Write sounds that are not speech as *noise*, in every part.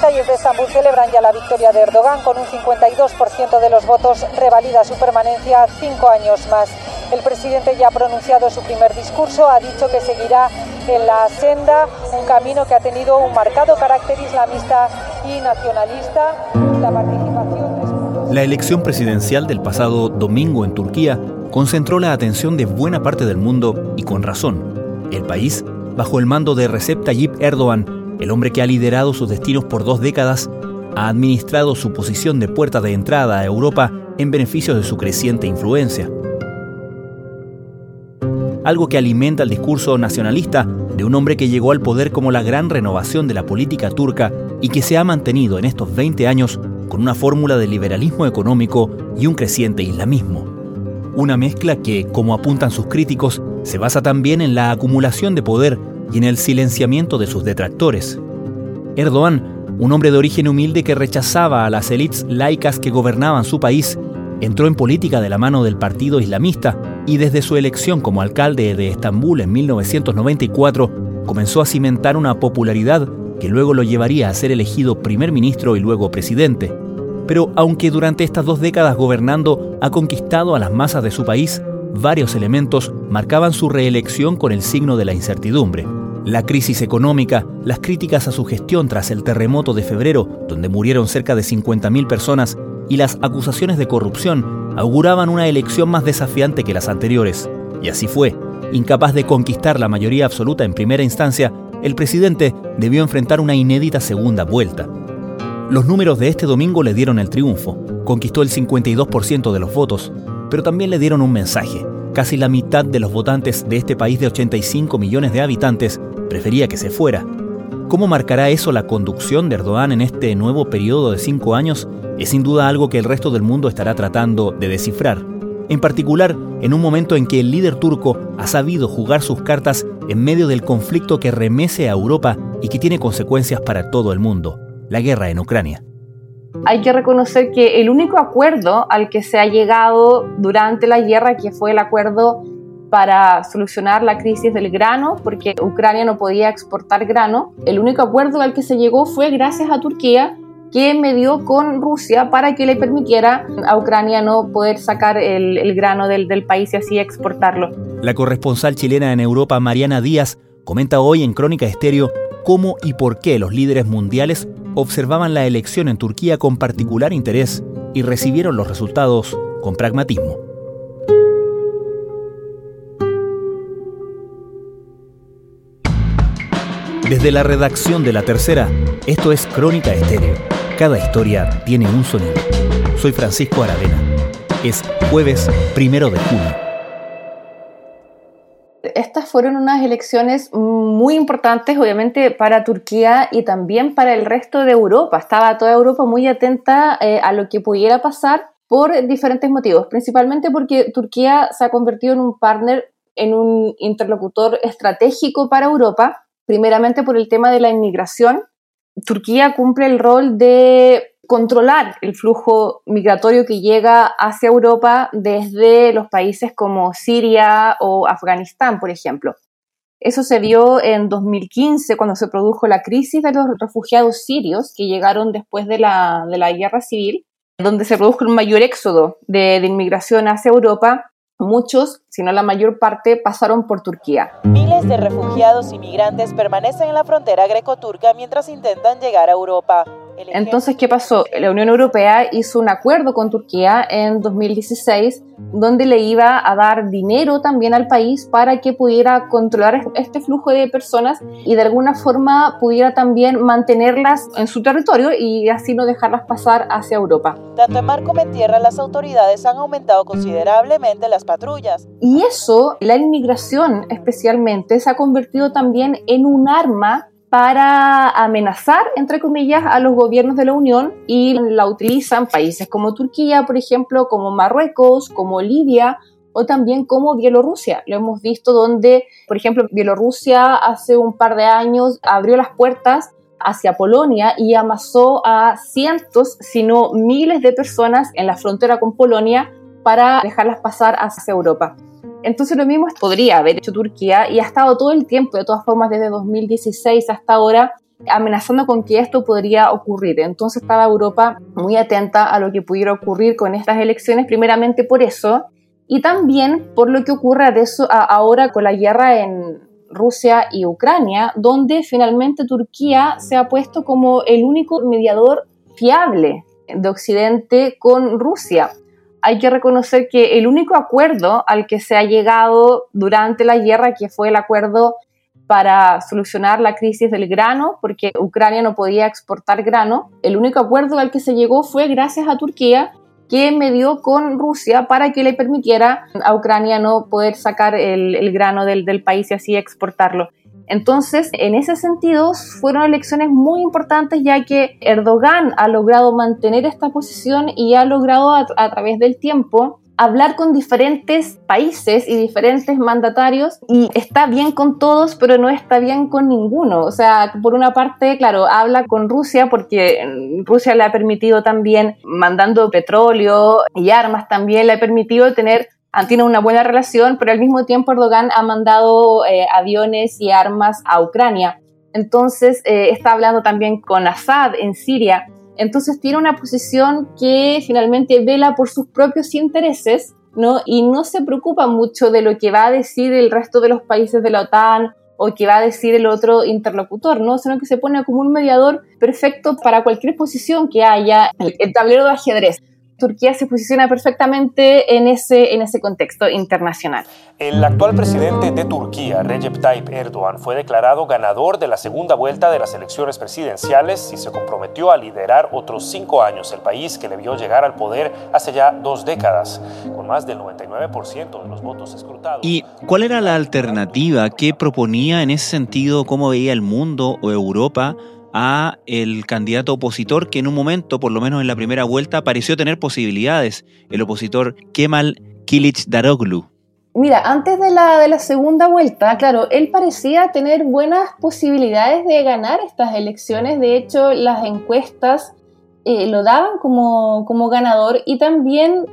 Calles de Estambul celebran ya la victoria de Erdogan con un 52% de los votos, revalida su permanencia cinco años más. El presidente ya ha pronunciado su primer discurso, ha dicho que seguirá en la senda, un camino que ha tenido un marcado carácter islamista y nacionalista. La participación La elección presidencial del pasado domingo en Turquía concentró la atención de buena parte del mundo y con razón. El país, bajo el mando de Recep Tayyip Erdogan, el hombre que ha liderado sus destinos por dos décadas, ha administrado su posición de puerta de entrada a Europa en beneficio de su creciente influencia. Algo que alimenta el discurso nacionalista de un hombre que llegó al poder como la gran renovación de la política turca y que se ha mantenido en estos 20 años con una fórmula de liberalismo económico y un creciente islamismo. Una mezcla que, como apuntan sus críticos, se basa también en la acumulación de poder y en el silenciamiento de sus detractores. Erdogan, un hombre de origen humilde que rechazaba a las élites laicas que gobernaban su país, entró en política de la mano del Partido Islamista y desde su elección como alcalde de Estambul en 1994 comenzó a cimentar una popularidad que luego lo llevaría a ser elegido primer ministro y luego presidente. Pero aunque durante estas dos décadas gobernando ha conquistado a las masas de su país, varios elementos marcaban su reelección con el signo de la incertidumbre. La crisis económica, las críticas a su gestión tras el terremoto de febrero, donde murieron cerca de 50.000 personas, y las acusaciones de corrupción auguraban una elección más desafiante que las anteriores. Y así fue. Incapaz de conquistar la mayoría absoluta en primera instancia, el presidente debió enfrentar una inédita segunda vuelta. Los números de este domingo le dieron el triunfo. Conquistó el 52% de los votos, pero también le dieron un mensaje. Casi la mitad de los votantes de este país de 85 millones de habitantes prefería que se fuera. ¿Cómo marcará eso la conducción de Erdogan en este nuevo periodo de cinco años? Es sin duda algo que el resto del mundo estará tratando de descifrar. En particular, en un momento en que el líder turco ha sabido jugar sus cartas en medio del conflicto que remece a Europa y que tiene consecuencias para todo el mundo, la guerra en Ucrania. Hay que reconocer que el único acuerdo al que se ha llegado durante la guerra, que fue el acuerdo para solucionar la crisis del grano, porque Ucrania no podía exportar grano. El único acuerdo al que se llegó fue gracias a Turquía, que medió con Rusia para que le permitiera a Ucrania no poder sacar el, grano del, del país y así exportarlo. La corresponsal chilena en Europa, Mariana Díaz, comenta hoy en Crónica Estéreo cómo y por qué los líderes mundiales observaban la elección en Turquía con particular interés y recibieron los resultados con pragmatismo. Desde la redacción de La Tercera, esto es Crónica Estéreo. Cada historia tiene un sonido. Soy Francisco Aravena. Es jueves primero de junio. Estas fueron unas elecciones muy importantes, obviamente, para Turquía y también para el resto de Europa. Estaba toda Europa muy atenta eh, a lo que pudiera pasar por diferentes motivos, principalmente porque Turquía se ha convertido en un partner, en un interlocutor estratégico para Europa primeramente por el tema de la inmigración. Turquía cumple el rol de controlar el flujo migratorio que llega hacia Europa desde los países como Siria o Afganistán, por ejemplo. Eso se vio en 2015 cuando se produjo la crisis de los refugiados sirios que llegaron después de la, guerra civil, donde se produjo un mayor éxodo de, de inmigración hacia Europa Muchos, si no la mayor parte, pasaron por Turquía. Miles de refugiados y migrantes permanecen en la frontera greco-turca mientras intentan llegar a Europa. Entonces, ¿qué pasó? La Unión Europea hizo un acuerdo con Turquía en 2016 donde le iba a dar dinero también al país para que pudiera controlar este flujo de personas y de alguna forma pudiera también mantenerlas en su territorio y así no dejarlas pasar hacia Europa. Tanto en mar como en tierra, las autoridades han aumentado considerablemente las patrullas. Y eso, la inmigración especialmente, se ha convertido también en un arma para amenazar, entre comillas, a los gobiernos de la Unión y la utilizan países como Turquía, por ejemplo, como Marruecos, como Libia o también como Bielorrusia. Lo hemos visto donde, por ejemplo, Bielorrusia hace un par de años abrió las puertas hacia Polonia y amasó a cientos, si no miles de personas en la frontera con Polonia para dejarlas pasar hacia Europa. Entonces lo mismo podría haber hecho Turquía y ha estado todo el tiempo, de todas formas, desde 2016 hasta ahora, amenazando con que esto podría ocurrir. Entonces estaba Europa muy atenta a lo que pudiera ocurrir con estas elecciones, primeramente por eso, y también por lo que ocurre de eso ahora con la guerra en Rusia y Ucrania, donde finalmente Turquía se ha puesto como el único mediador fiable de Occidente con Rusia. Hay que reconocer que el único acuerdo al que se ha llegado durante la guerra, que fue el acuerdo para solucionar la crisis del grano, porque Ucrania no podía exportar grano, el único acuerdo al que se llegó fue gracias a Turquía, que medió con Rusia para que le permitiera a Ucrania no poder sacar el, grano del, país y así exportarlo. Entonces, en ese sentido, fueron elecciones muy importantes ya que Erdogan ha logrado mantener esta posición y ha logrado a, través del tiempo hablar con diferentes países y diferentes mandatarios y está bien con todos, pero no está bien con ninguno. O sea, por una parte, claro, habla con Rusia porque Rusia le ha permitido también, mandando petróleo y armas, también le ha permitido tener tiene una buena relación, pero al mismo tiempo Erdogan ha mandado eh, aviones y armas a Ucrania. Entonces eh, está hablando también con Assad en Siria. Entonces tiene una posición que finalmente vela por sus propios intereses, ¿no? Y no se preocupa mucho de lo que va a decir el resto de los países de la OTAN o que va a decir el otro interlocutor, ¿no? Sino que se pone como un mediador perfecto para cualquier posición que haya, el tablero de ajedrez. Turquía se posiciona perfectamente en ese, en ese contexto internacional. El actual presidente de Turquía, Recep Tayyip Erdogan, fue declarado ganador de la segunda vuelta de las elecciones presidenciales y se comprometió a liderar otros cinco años el país que le vio llegar al poder hace ya dos décadas, con más del 99% de los votos escrutados. ¿Y cuál era la alternativa? ¿Qué proponía en ese sentido? ¿Cómo veía el mundo o Europa? A el candidato opositor que en un momento, por lo menos en la primera vuelta, pareció tener posibilidades, el opositor Kemal Kilic Daroglu. Mira, antes de la, de la segunda vuelta, claro, él parecía tener buenas posibilidades de ganar estas elecciones. De hecho, las encuestas eh, lo daban como, como ganador y también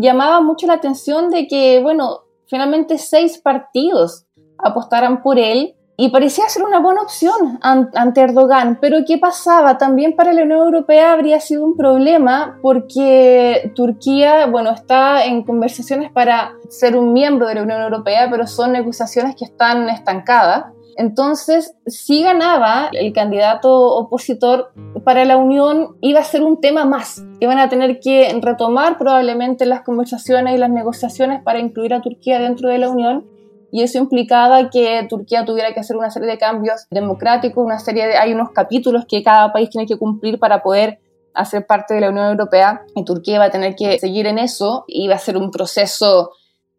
llamaba mucho la atención de que, bueno, finalmente seis partidos apostaran por él y parecía ser una buena opción ante Erdogan, pero ¿qué pasaba? También para la Unión Europea habría sido un problema porque Turquía, bueno, está en conversaciones para ser un miembro de la Unión Europea, pero son negociaciones que están estancadas. Entonces, si ganaba el candidato opositor para la Unión, iba a ser un tema más. Iban a tener que retomar probablemente las conversaciones y las negociaciones para incluir a Turquía dentro de la Unión y eso implicaba que Turquía tuviera que hacer una serie de cambios democráticos, una serie de, hay unos capítulos que cada país tiene que cumplir para poder hacer parte de la Unión Europea y Turquía va a tener que seguir en eso y va a ser un proceso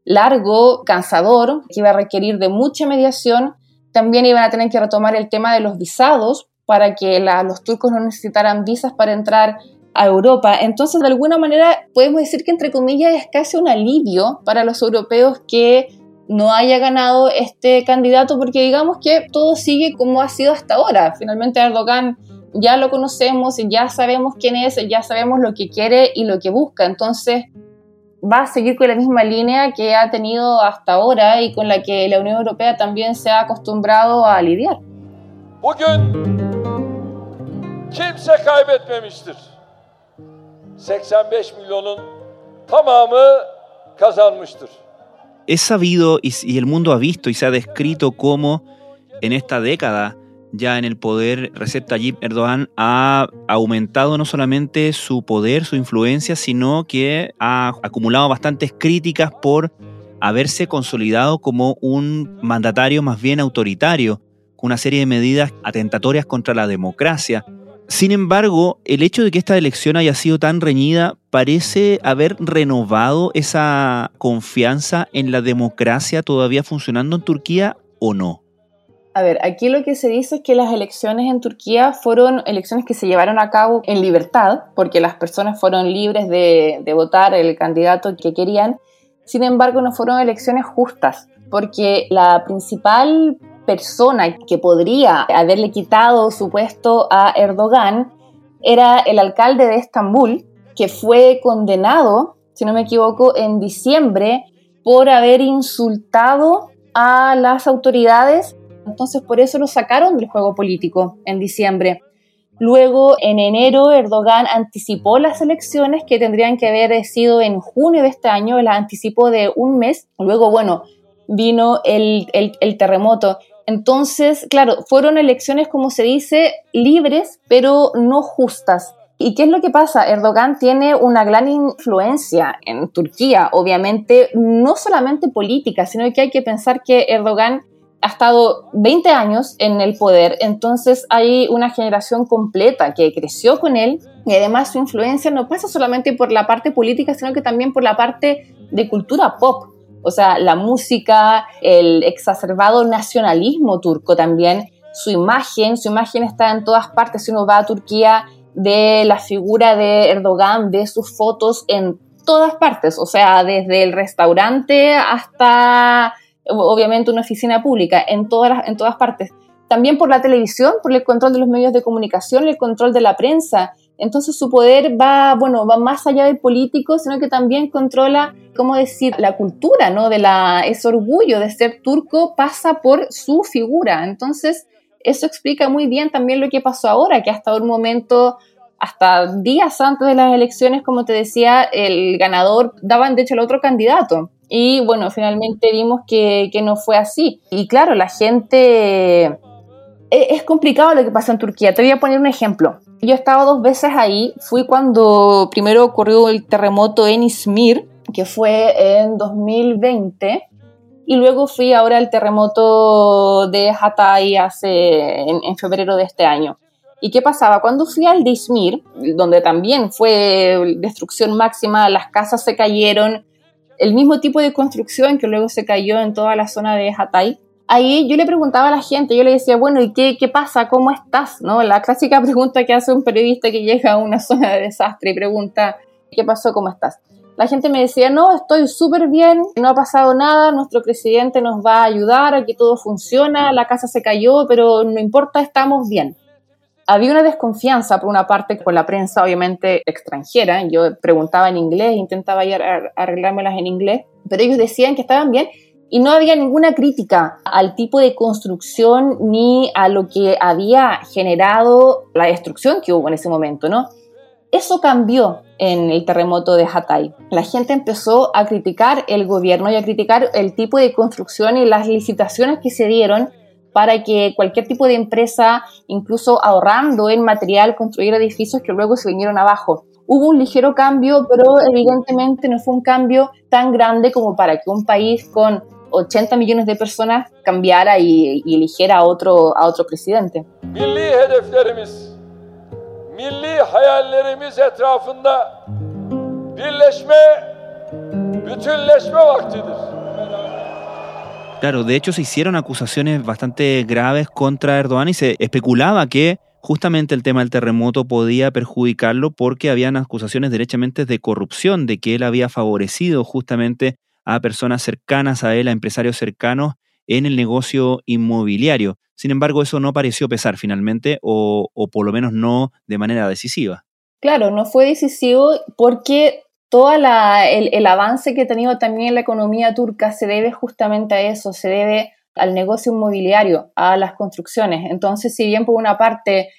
largo, cansador, que iba a requerir de mucha mediación. También iban a tener que retomar el tema de los visados para que los turcos no necesitaran visas para entrar a Europa. Entonces, de alguna manera, podemos decir que, entre comillas, es casi un alivio para los europeos que no haya ganado este candidato porque digamos que todo sigue como ha sido hasta ahora. Finalmente Erdogan ya lo conocemos, ya sabemos quién es, ya sabemos lo que quiere y lo que busca. Entonces va a seguir con la misma línea que ha tenido hasta ahora y con la que la Unión Europea también se ha acostumbrado a lidiar. Bugün kimse kaybetmemiştir. 85 milyonun tamamı kazanmıştır es sabido y, el mundo ha visto y se ha descrito cómo en esta década ya en el poder Recep Tayyip Erdogan ha aumentado no solamente su poder, su influencia, sino que ha acumulado bastantes críticas por haberse consolidado como un mandatario más bien autoritario, con una serie de medidas atentatorias contra la democracia. Sin embargo, el hecho de que esta elección haya sido tan reñida parece haber renovado esa confianza en la democracia todavía funcionando en Turquía o no. A ver, aquí lo que se dice es que las elecciones en Turquía fueron elecciones que se llevaron a cabo en libertad, porque las personas fueron libres de, de votar el candidato que querían. Sin embargo, no fueron elecciones justas, porque la principal persona que podría haberle quitado su puesto a Erdogan era el alcalde de Estambul, que fue condenado, si no me equivoco, en diciembre por haber insultado a las autoridades entonces por eso lo sacaron del juego político en diciembre. Luego, en enero, Erdogan anticipó las elecciones que tendrían que haber sido en junio de este año, las anticipó de un mes. Luego, bueno, vino el, el, terremoto. Entonces, claro, fueron elecciones, como se dice, libres, pero no justas. ¿Y qué es lo que pasa? Erdogan tiene una gran influencia en Turquía, obviamente, no solamente política, sino que hay que pensar que Erdogan ha estado 20 años en el poder, entonces hay una generación completa que creció con él y además su influencia no pasa solamente por la parte política, sino que también por la parte de cultura pop, o sea, la música, el exacerbado nacionalismo turco también, su imagen, su imagen está en todas partes, si uno va a Turquía, de la figura de Erdogan, de sus fotos en todas partes, o sea, desde el restaurante hasta obviamente una oficina pública en todas, en todas partes. También por la televisión, por el control de los medios de comunicación, el control de la prensa. Entonces su poder va, bueno, va más allá del político, sino que también controla, ¿cómo decir?, la cultura, ¿no? De la, ese orgullo de ser turco pasa por su figura. Entonces, eso explica muy bien también lo que pasó ahora, que hasta un momento, hasta días antes de las elecciones, como te decía, el ganador daban de hecho al otro candidato. Y bueno, finalmente vimos que, no fue así. Y claro, la gente... E, es complicado lo que pasa en Turquía. Te voy a poner un ejemplo. Yo he estado dos veces ahí. Fui cuando primero ocurrió el terremoto en Izmir, que fue en 2020. Y luego fui ahora al terremoto de Hatay hace, en, en febrero de este año. ¿Y qué pasaba? Cuando fui al de Izmir, donde también fue destrucción máxima, las casas se cayeron, el mismo tipo de construcción que luego se cayó en toda la zona de Hatay. Ahí yo le preguntaba a la gente, yo le decía, bueno, ¿y qué, qué pasa? ¿Cómo estás? ¿No? La clásica *laughs* pregunta que hace un periodista que llega a una zona de desastre y pregunta, ¿qué pasó? ¿Cómo estás? La gente me decía, no, estoy súper bien, no ha pasado nada, nuestro presidente nos va a ayudar, aquí todo funciona, la casa se cayó, pero no importa, estamos bien había una desconfianza por una parte con la prensa obviamente extranjera. Yo preguntaba en inglés, intentaba arreglármelas en inglés, pero ellos decían que estaban bien y no había ninguna crítica al tipo de construcción ni a lo que había generado la destrucción que hubo en ese momento, ¿no? Eso cambió en el terremoto de Hatay. La gente empezó a criticar el gobierno y a criticar el tipo de construcción y las licitaciones que se dieron para que cualquier tipo de empresa, incluso ahorrando en material, construyera edificios que luego se vinieron abajo. Hubo un ligero cambio, pero evidentemente no fue un cambio tan grande como para que un país con 80 millones de personas cambiara y, y eligiera a otro, a otro presidente. Claro, de hecho se hicieron acusaciones bastante graves contra Erdogan y se especulaba que justamente el tema del terremoto podía perjudicarlo porque habían acusaciones derechamente de corrupción, de que él había favorecido justamente a personas cercanas a él, a empresarios cercanos en el negocio inmobiliario. Sin embargo, eso no pareció pesar finalmente, o, o por lo menos no de manera decisiva. Claro, no fue decisivo porque todo el, el, avance que ha tenido también la economía turca se debe justamente a eso, se debe al negocio inmobiliario, a las construcciones. Entonces, si bien por una parte,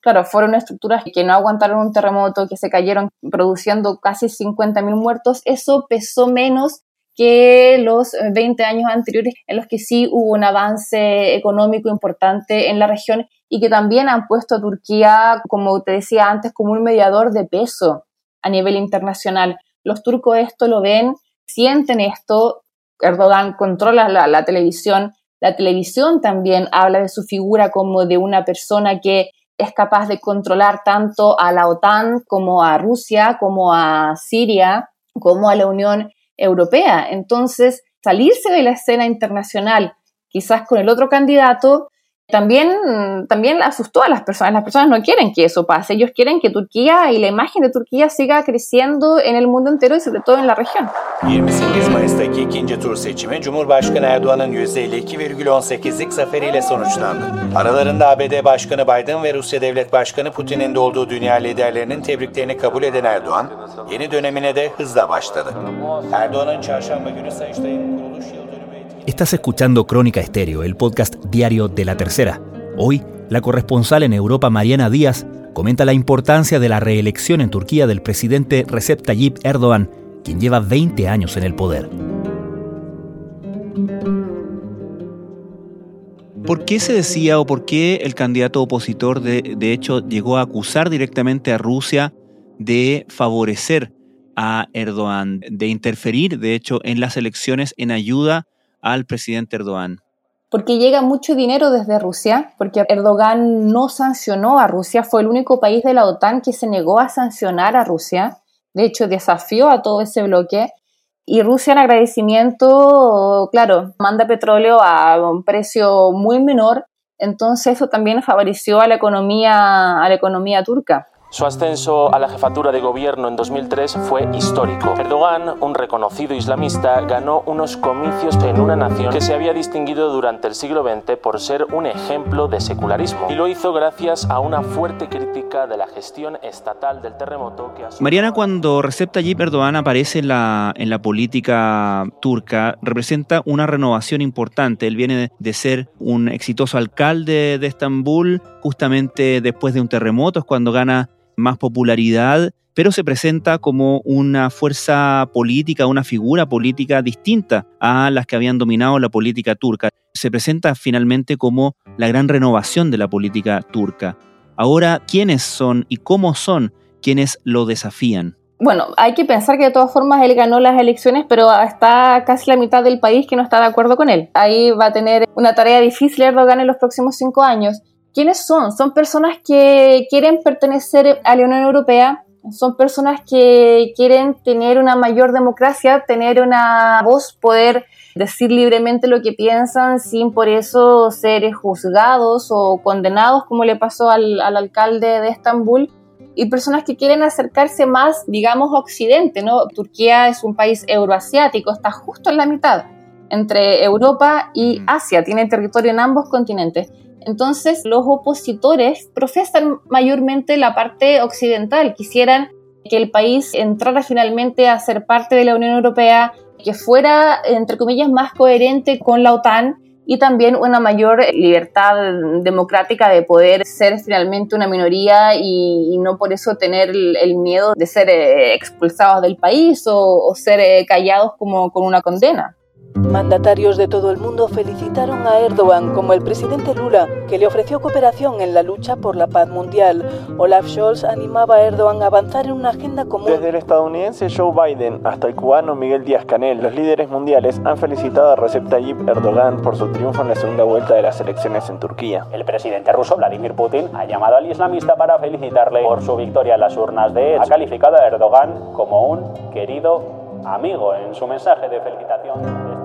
claro, fueron estructuras que no aguantaron un terremoto, que se cayeron produciendo casi 50.000 muertos, eso pesó menos que los 20 años anteriores en los que sí hubo un avance económico importante en la región y que también han puesto a Turquía, como te decía antes, como un mediador de peso a nivel internacional. Los turcos esto lo ven, sienten esto, Erdogan controla la, televisión, la televisión también habla de su figura como de una persona que es capaz de controlar tanto a la OTAN como a Rusia, como a Siria, como a la Unión Europea. Entonces, salirse de la escena internacional, quizás con el otro candidato, también, también asustó a las personas. Las personas no quieren que eso pase. Ellos quieren que Turquía y la imagen de Turquía siga creciendo en el mundo entero y sobre todo en la región. 28 Mayıs'taki ikinci tur seçimi Cumhurbaşkanı Erdoğan'ın %52,18'lik zaferiyle sonuçlandı. Aralarında ABD Başkanı Biden ve Rusya Devlet Başkanı Putin'in de olduğu dünya liderlerinin tebriklerini kabul eden Erdoğan, yeni dönemine de hızla başladı. Erdoğan'ın çarşamba günü Sayıştay'ın Estás escuchando Crónica Estéreo, el podcast diario de la tercera. Hoy, la corresponsal en Europa, Mariana Díaz, comenta la importancia de la reelección en Turquía del presidente Recep Tayyip Erdogan, quien lleva 20 años en el poder. ¿Por qué se decía o por qué el candidato opositor de, de hecho llegó a acusar directamente a Rusia de favorecer a Erdogan, de interferir de hecho en las elecciones en ayuda al presidente Erdogan? Porque llega mucho dinero desde Rusia, porque Erdogan no sancionó a Rusia, fue el único país de la OTAN que se negó a sancionar a Rusia, de hecho desafió a todo ese bloque y Rusia en agradecimiento, claro, manda petróleo a un precio muy menor, entonces eso también favoreció a la economía, a la economía turca. Su ascenso a la jefatura de gobierno en 2003 fue histórico. Erdogan, un reconocido islamista, ganó unos comicios en una nación que se había distinguido durante el siglo XX por ser un ejemplo de secularismo. Y lo hizo gracias a una fuerte crítica de la gestión estatal del terremoto que Mariana, cuando Recep Tayyip Erdogan aparece en la, en la política turca, representa una renovación importante. Él viene de ser un exitoso alcalde de Estambul, justamente después de un terremoto, es cuando gana más popularidad, pero se presenta como una fuerza política, una figura política distinta a las que habían dominado la política turca. Se presenta finalmente como la gran renovación de la política turca. Ahora, ¿quiénes son y cómo son quienes lo desafían? Bueno, hay que pensar que de todas formas él ganó las elecciones, pero está casi la mitad del país que no está de acuerdo con él. Ahí va a tener una tarea difícil Erdogan en los próximos cinco años. ¿Quiénes son? Son personas que quieren pertenecer a la Unión Europea, son personas que quieren tener una mayor democracia, tener una voz, poder decir libremente lo que piensan sin por eso ser juzgados o condenados, como le pasó al, al alcalde de Estambul y personas que quieren acercarse más, digamos, a Occidente, ¿no? Turquía es un país euroasiático, está justo en la mitad entre Europa y mm. Asia, tiene territorio en ambos continentes. Entonces, los opositores profesan mayormente la parte occidental, quisieran que el país entrara finalmente a ser parte de la Unión Europea, que fuera, entre comillas, más coherente con la OTAN y también una mayor libertad democrática de poder ser finalmente una minoría y, no por eso tener el, miedo de ser eh, expulsados del país o, ser eh, callados como con una condena. Mandatarios de todo el mundo felicitaron a Erdogan como el presidente Lula, que le ofreció cooperación en la lucha por la paz mundial. Olaf Scholz animaba a Erdogan a avanzar en una agenda común. Desde el estadounidense Joe Biden hasta el cubano Miguel Díaz Canel, los líderes mundiales han felicitado a Recep Tayyip Erdogan por su triunfo en la segunda vuelta de las elecciones en Turquía. El presidente ruso Vladimir Putin ha llamado al islamista para felicitarle por su victoria en las urnas de Ha calificado a Erdogan como un querido amigo en su mensaje de felicitación.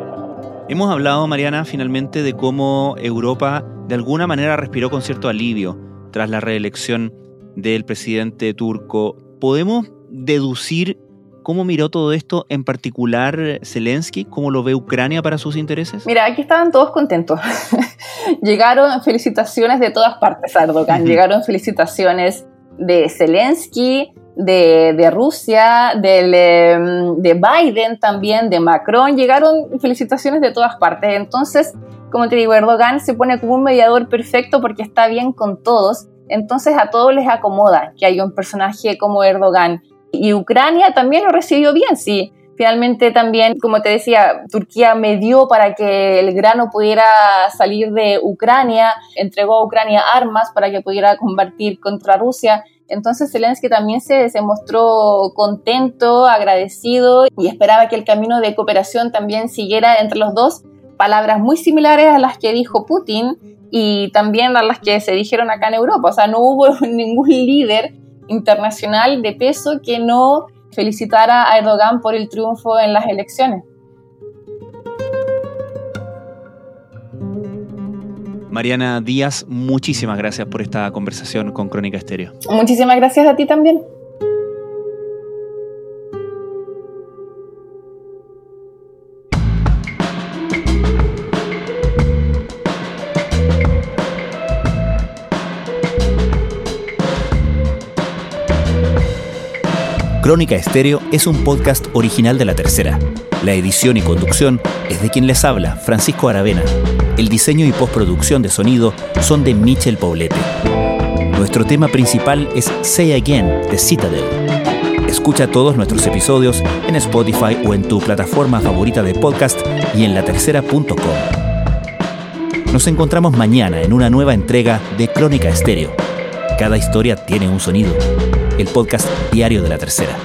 Hemos hablado, Mariana, finalmente de cómo Europa de alguna manera respiró con cierto alivio tras la reelección del presidente turco. ¿Podemos deducir cómo miró todo esto, en particular Zelensky? ¿Cómo lo ve Ucrania para sus intereses? Mira, aquí estaban todos contentos. *laughs* Llegaron felicitaciones de todas partes a Erdogan. Llegaron felicitaciones de Zelensky, de, Rusia, em, de Biden también, de Macron, llegaron felicitaciones de todas partes. Entonces, como te digo, Erdogan se pone como un mediador perfecto porque está bien con todos. Entonces a todos les acomoda que haya un personaje como Erdogan. Y Ucrania también lo recibió bien, sí. Finalmente también, como te decía, Turquía medió para que el grano pudiera salir de Ucrania, entregó a Ucrania armas para que pudiera combatir contra Rusia. Entonces Zelensky también se, se mostró contento, agradecido y esperaba que el camino de cooperación también siguiera entre los dos. Palabras muy similares a las que dijo Putin y también a las que se dijeron acá en Europa. O sea, no hubo *laughs* ningún líder internacional de peso que no felicitara a Erdogan por el triunfo en las elecciones. Mariana Díaz, muchísimas gracias por esta conversación con Crónica Estéreo. Muchísimas gracias a ti también. Crónica Estéreo es un podcast original de La Tercera. La edición y conducción es de quien les habla, Francisco Aravena. El diseño y postproducción de sonido son de Michel Paulete. Nuestro tema principal es Say Again de Citadel. Escucha todos nuestros episodios en Spotify o en tu plataforma favorita de podcast y en latercera.com. Nos encontramos mañana en una nueva entrega de Crónica Estéreo. Cada historia tiene un sonido. El podcast diario de la tercera.